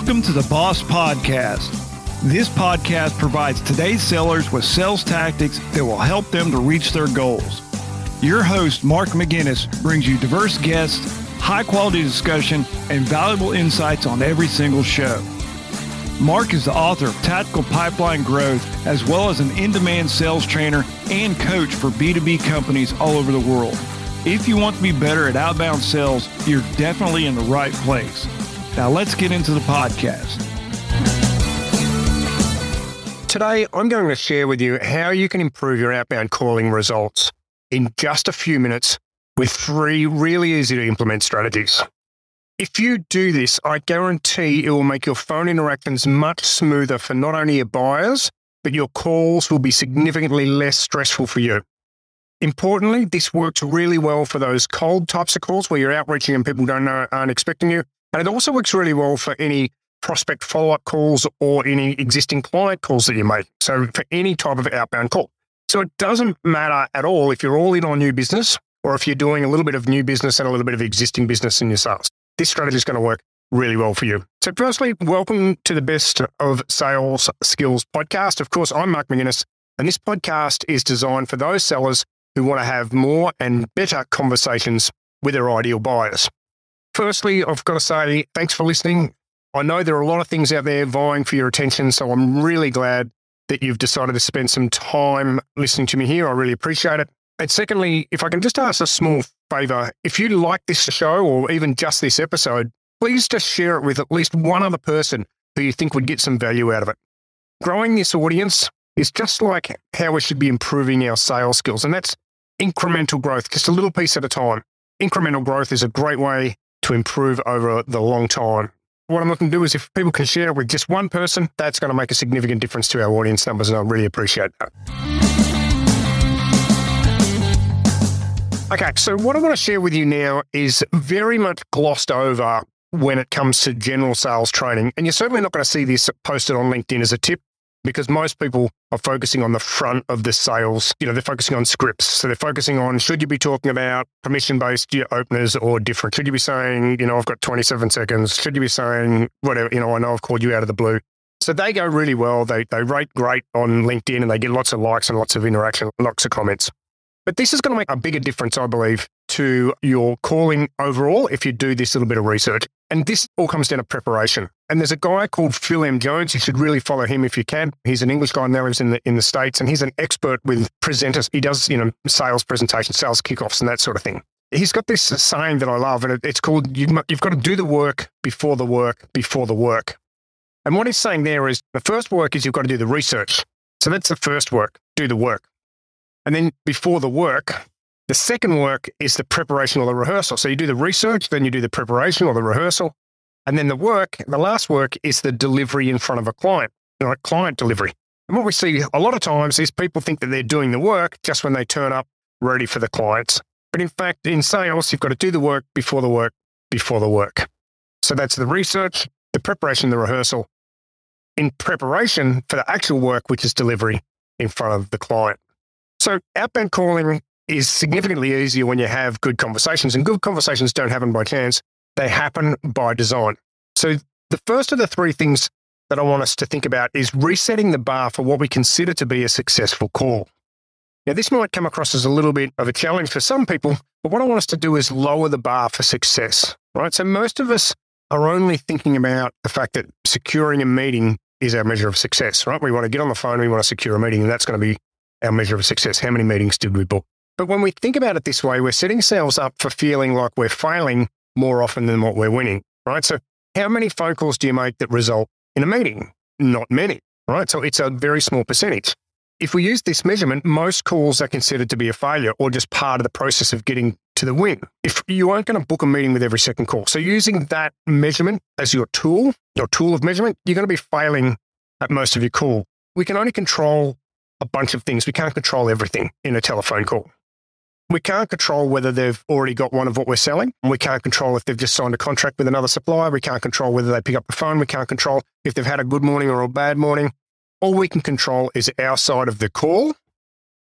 Welcome to the Boss Podcast. This podcast provides today's sellers with sales tactics that will help them to reach their goals. Your host, Mark McGinnis, brings you diverse guests, high quality discussion, and valuable insights on every single show. Mark is the author of Tactical Pipeline Growth, as well as an in demand sales trainer and coach for B2B companies all over the world. If you want to be better at outbound sales, you're definitely in the right place. Now let's get into the podcast. Today, I'm going to share with you how you can improve your outbound calling results in just a few minutes with three really easy to implement strategies. If you do this, I guarantee it will make your phone interactions much smoother for not only your buyers, but your calls will be significantly less stressful for you. Importantly, this works really well for those cold types of calls where you're outreaching and people don't know, aren't expecting you. And it also works really well for any prospect follow up calls or any existing client calls that you make. So for any type of outbound call. So it doesn't matter at all if you're all in on new business or if you're doing a little bit of new business and a little bit of existing business in your sales. This strategy is going to work really well for you. So, firstly, welcome to the Best of Sales Skills podcast. Of course, I'm Mark McGinnis, and this podcast is designed for those sellers who want to have more and better conversations with their ideal buyers. Firstly, I've got to say thanks for listening. I know there are a lot of things out there vying for your attention, so I'm really glad that you've decided to spend some time listening to me here. I really appreciate it. And secondly, if I can just ask a small favor, if you like this show or even just this episode, please just share it with at least one other person who you think would get some value out of it. Growing this audience is just like how we should be improving our sales skills, and that's incremental growth, just a little piece at a time. Incremental growth is a great way to improve over the long time. What I'm looking to do is if people can share it with just one person, that's going to make a significant difference to our audience numbers, and I really appreciate that. Okay, so what I want to share with you now is very much glossed over when it comes to general sales training. And you're certainly not going to see this posted on LinkedIn as a tip because most people are focusing on the front of the sales. You know, they're focusing on scripts. So they're focusing on should you be talking about permission based openers or different? Should you be saying, you know, I've got 27 seconds? Should you be saying, whatever, you know, I know I've called you out of the blue. So they go really well. They, they rate great on LinkedIn and they get lots of likes and lots of interaction, lots of comments. But this is going to make a bigger difference, I believe, to your calling overall if you do this little bit of research. And this all comes down to preparation. And there's a guy called Phil M. Jones. You should really follow him if you can. He's an English guy now lives in the in the States and he's an expert with presenters. He does, you know, sales presentations, sales kickoffs and that sort of thing. He's got this saying that I love, and it's called you've got to do the work before the work before the work. And what he's saying there is the first work is you've got to do the research. So that's the first work, do the work. And then before the work, the second work is the preparation or the rehearsal. So you do the research, then you do the preparation or the rehearsal. And then the work, the last work is the delivery in front of a client, you know, client delivery. And what we see a lot of times is people think that they're doing the work just when they turn up ready for the clients. But in fact, in sales, you've got to do the work before the work, before the work. So that's the research, the preparation, the rehearsal. In preparation for the actual work, which is delivery in front of the client. So outbound calling is significantly easier when you have good conversations, and good conversations don't happen by chance, they happen by design. So, the first of the three things that I want us to think about is resetting the bar for what we consider to be a successful call. Now, this might come across as a little bit of a challenge for some people, but what I want us to do is lower the bar for success, right? So, most of us are only thinking about the fact that securing a meeting is our measure of success, right? We want to get on the phone, we want to secure a meeting, and that's going to be our measure of success. How many meetings did we book? But when we think about it this way, we're setting ourselves up for feeling like we're failing more often than what we're winning, right? So, how many phone calls do you make that result in a meeting? Not many, right? So, it's a very small percentage. If we use this measurement, most calls are considered to be a failure or just part of the process of getting to the win. If you aren't going to book a meeting with every second call, so using that measurement as your tool, your tool of measurement, you're going to be failing at most of your call. We can only control a bunch of things. We can't control everything in a telephone call. We can't control whether they've already got one of what we're selling. We can't control if they've just signed a contract with another supplier. We can't control whether they pick up the phone. We can't control if they've had a good morning or a bad morning. All we can control is our side of the call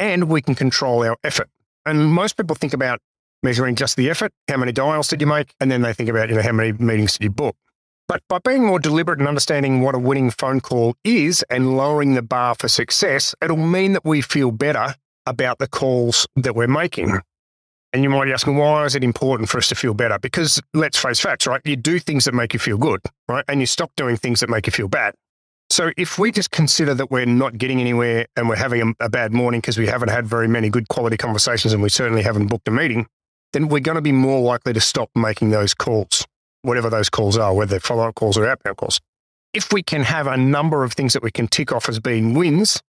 and we can control our effort. And most people think about measuring just the effort. How many dials did you make? And then they think about, you know, how many meetings did you book? But by being more deliberate and understanding what a winning phone call is and lowering the bar for success, it'll mean that we feel better about the calls that we're making. And you might be asking, why is it important for us to feel better? Because let's face facts, right? You do things that make you feel good, right? And you stop doing things that make you feel bad. So if we just consider that we're not getting anywhere and we're having a, a bad morning because we haven't had very many good quality conversations and we certainly haven't booked a meeting, then we're going to be more likely to stop making those calls, whatever those calls are, whether they're follow up calls or outbound calls. If we can have a number of things that we can tick off as being wins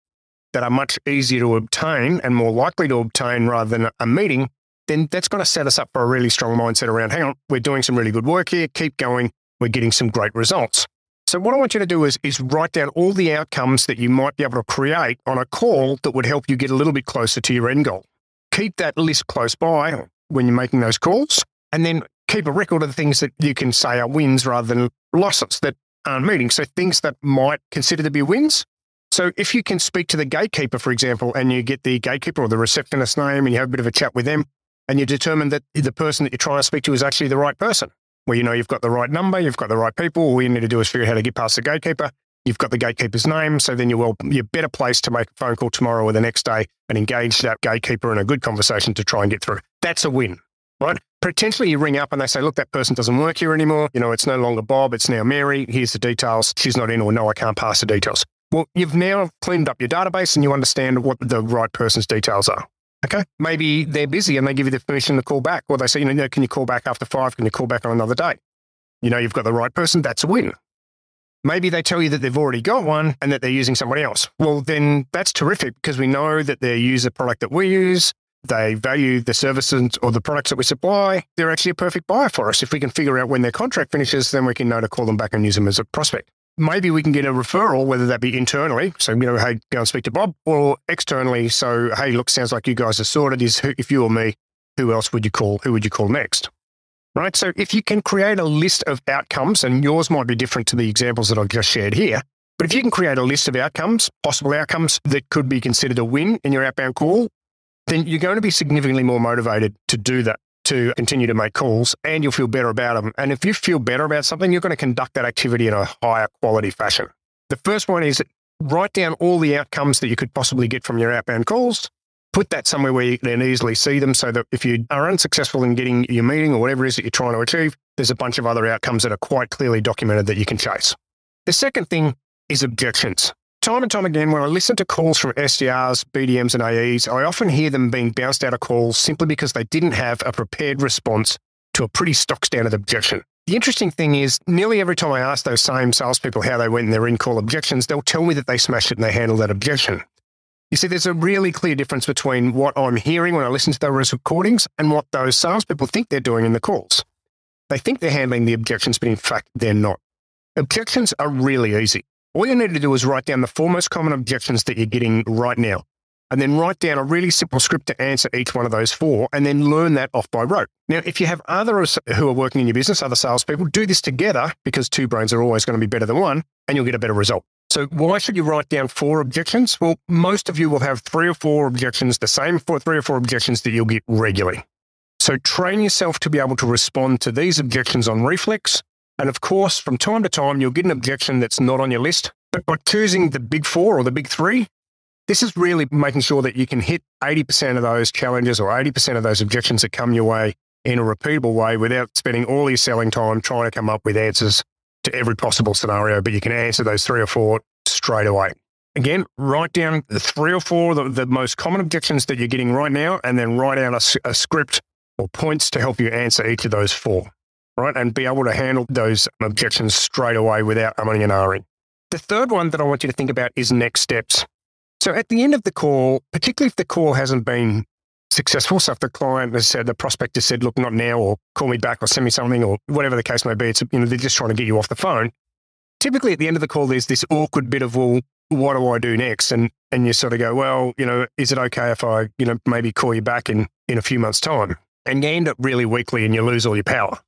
that are much easier to obtain and more likely to obtain rather than a meeting, then that's going to set us up for a really strong mindset around, hang on, we're doing some really good work here, keep going, we're getting some great results. So what I want you to do is, is write down all the outcomes that you might be able to create on a call that would help you get a little bit closer to your end goal. Keep that list close by when you're making those calls, and then keep a record of the things that you can say are wins rather than losses that aren't meeting. So things that might consider to be wins. So if you can speak to the gatekeeper, for example, and you get the gatekeeper or the receptionist name and you have a bit of a chat with them, and you determine that the person that you're trying to speak to is actually the right person, where you know you've got the right number, you've got the right people. All you need to do is figure out how to get past the gatekeeper. You've got the gatekeeper's name, so then you're well, you're better placed to make a phone call tomorrow or the next day and engage that gatekeeper in a good conversation to try and get through. That's a win, right? Potentially you ring up and they say, look, that person doesn't work here anymore. You know, it's no longer Bob, it's now Mary. Here's the details. She's not in, or no, I can't pass the details. Well, you've now cleaned up your database and you understand what the right person's details are. Okay. Maybe they're busy and they give you the permission to call back, or they say, you know, can you call back after five? Can you call back on another day? You know, you've got the right person. That's a win. Maybe they tell you that they've already got one and that they're using somebody else. Well, then that's terrific because we know that they use a product that we use. They value the services or the products that we supply. They're actually a perfect buyer for us. If we can figure out when their contract finishes, then we can know to call them back and use them as a prospect maybe we can get a referral, whether that be internally, so you know, hey, go and speak to Bob, or externally, so hey, look, sounds like you guys are sorted. Is if you or me, who else would you call? Who would you call next? Right. So if you can create a list of outcomes, and yours might be different to the examples that I've just shared here, but if you can create a list of outcomes, possible outcomes that could be considered a win in your outbound call, then you're going to be significantly more motivated to do that to continue to make calls and you'll feel better about them. And if you feel better about something, you're going to conduct that activity in a higher quality fashion. The first one is write down all the outcomes that you could possibly get from your outbound calls. Put that somewhere where you can easily see them so that if you are unsuccessful in getting your meeting or whatever it is that you're trying to achieve, there's a bunch of other outcomes that are quite clearly documented that you can chase. The second thing is objections time and time again, when I listen to calls from SDRs, BDMs, and AEs, I often hear them being bounced out of calls simply because they didn't have a prepared response to a pretty stock standard objection. The interesting thing is, nearly every time I ask those same salespeople how they went in their in call objections, they'll tell me that they smashed it and they handled that objection. You see, there's a really clear difference between what I'm hearing when I listen to those recordings and what those salespeople think they're doing in the calls. They think they're handling the objections, but in fact, they're not. Objections are really easy. All you need to do is write down the four most common objections that you're getting right now, and then write down a really simple script to answer each one of those four, and then learn that off by rote. Now, if you have others who are working in your business, other salespeople, do this together because two brains are always going to be better than one, and you'll get a better result. So, why should you write down four objections? Well, most of you will have three or four objections, the same four, three or four objections that you'll get regularly. So, train yourself to be able to respond to these objections on reflex and of course, from time to time, you'll get an objection that's not on your list. But by choosing the big four or the big three, this is really making sure that you can hit 80% of those challenges or 80% of those objections that come your way in a repeatable way without spending all your selling time trying to come up with answers to every possible scenario. But you can answer those three or four straight away. Again, write down the three or four, the, the most common objections that you're getting right now, and then write down a, a script or points to help you answer each of those four right? And be able to handle those objections straight away without umming and ahhing. The third one that I want you to think about is next steps. So at the end of the call, particularly if the call hasn't been successful, so if the client has said, the prospect has said, look, not now, or call me back or send me something, or whatever the case may be, it's, you know, they're just trying to get you off the phone. Typically at the end of the call, there's this awkward bit of, well, what do I do next? And and you sort of go, well, you know, is it okay if I, you know, maybe call you back in in a few months' time? And you end up really weakly and you lose all your power.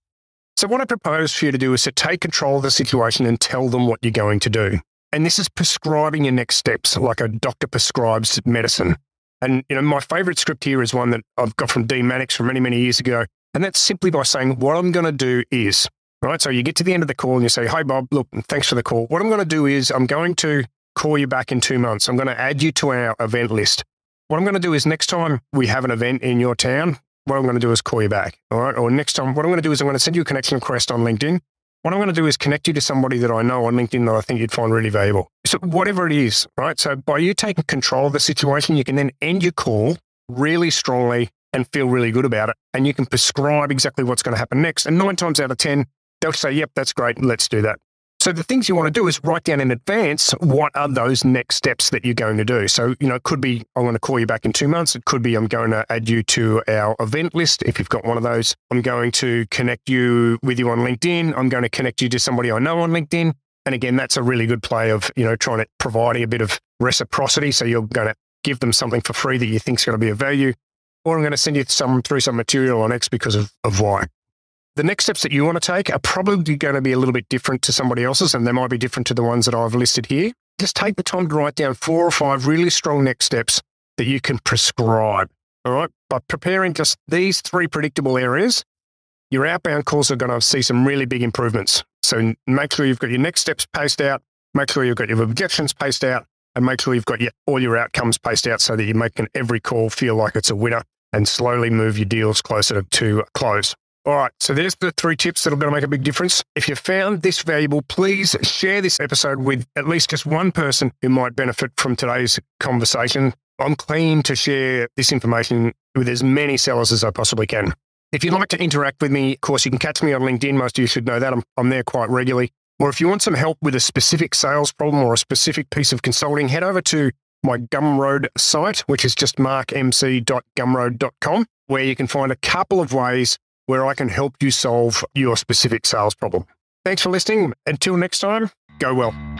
So, what I propose for you to do is to take control of the situation and tell them what you're going to do. And this is prescribing your next steps, like a doctor prescribes medicine. And, you know, my favorite script here is one that I've got from Dean Mannix from many, many years ago. And that's simply by saying, what I'm going to do is, right? So you get to the end of the call and you say, Hi, Bob, look, thanks for the call. What I'm going to do is I'm going to call you back in two months. I'm going to add you to our event list. What I'm going to do is next time we have an event in your town, what I'm going to do is call you back. All right. Or next time, what I'm going to do is I'm going to send you a connection request on LinkedIn. What I'm going to do is connect you to somebody that I know on LinkedIn that I think you'd find really valuable. So whatever it is, right? So by you taking control of the situation, you can then end your call really strongly and feel really good about it. And you can prescribe exactly what's going to happen next. And nine times out of 10, they'll say, yep, that's great. Let's do that. So the things you want to do is write down in advance what are those next steps that you're going to do. So, you know, it could be I'm going to call you back in two months. It could be I'm going to add you to our event list if you've got one of those. I'm going to connect you with you on LinkedIn. I'm going to connect you to somebody I know on LinkedIn. And again, that's a really good play of, you know, trying to providing a bit of reciprocity. So you're going to give them something for free that you think is going to be of value. Or I'm going to send you some through some material on X because of, of Y the next steps that you want to take are probably going to be a little bit different to somebody else's, and they might be different to the ones that I've listed here. Just take the time to write down four or five really strong next steps that you can prescribe. All right. By preparing just these three predictable areas, your outbound calls are going to see some really big improvements. So make sure you've got your next steps paced out, make sure you've got your objections paced out, and make sure you've got your, all your outcomes paced out so that you're making every call feel like it's a winner and slowly move your deals closer to close. All right, so there's the three tips that are going to make a big difference. If you found this valuable, please share this episode with at least just one person who might benefit from today's conversation. I'm keen to share this information with as many sellers as I possibly can. If you'd like to interact with me, of course, you can catch me on LinkedIn. Most of you should know that. I'm, I'm there quite regularly. Or if you want some help with a specific sales problem or a specific piece of consulting, head over to my Gumroad site, which is just markmc.gumroad.com, where you can find a couple of ways where I can help you solve your specific sales problem. Thanks for listening. Until next time, go well.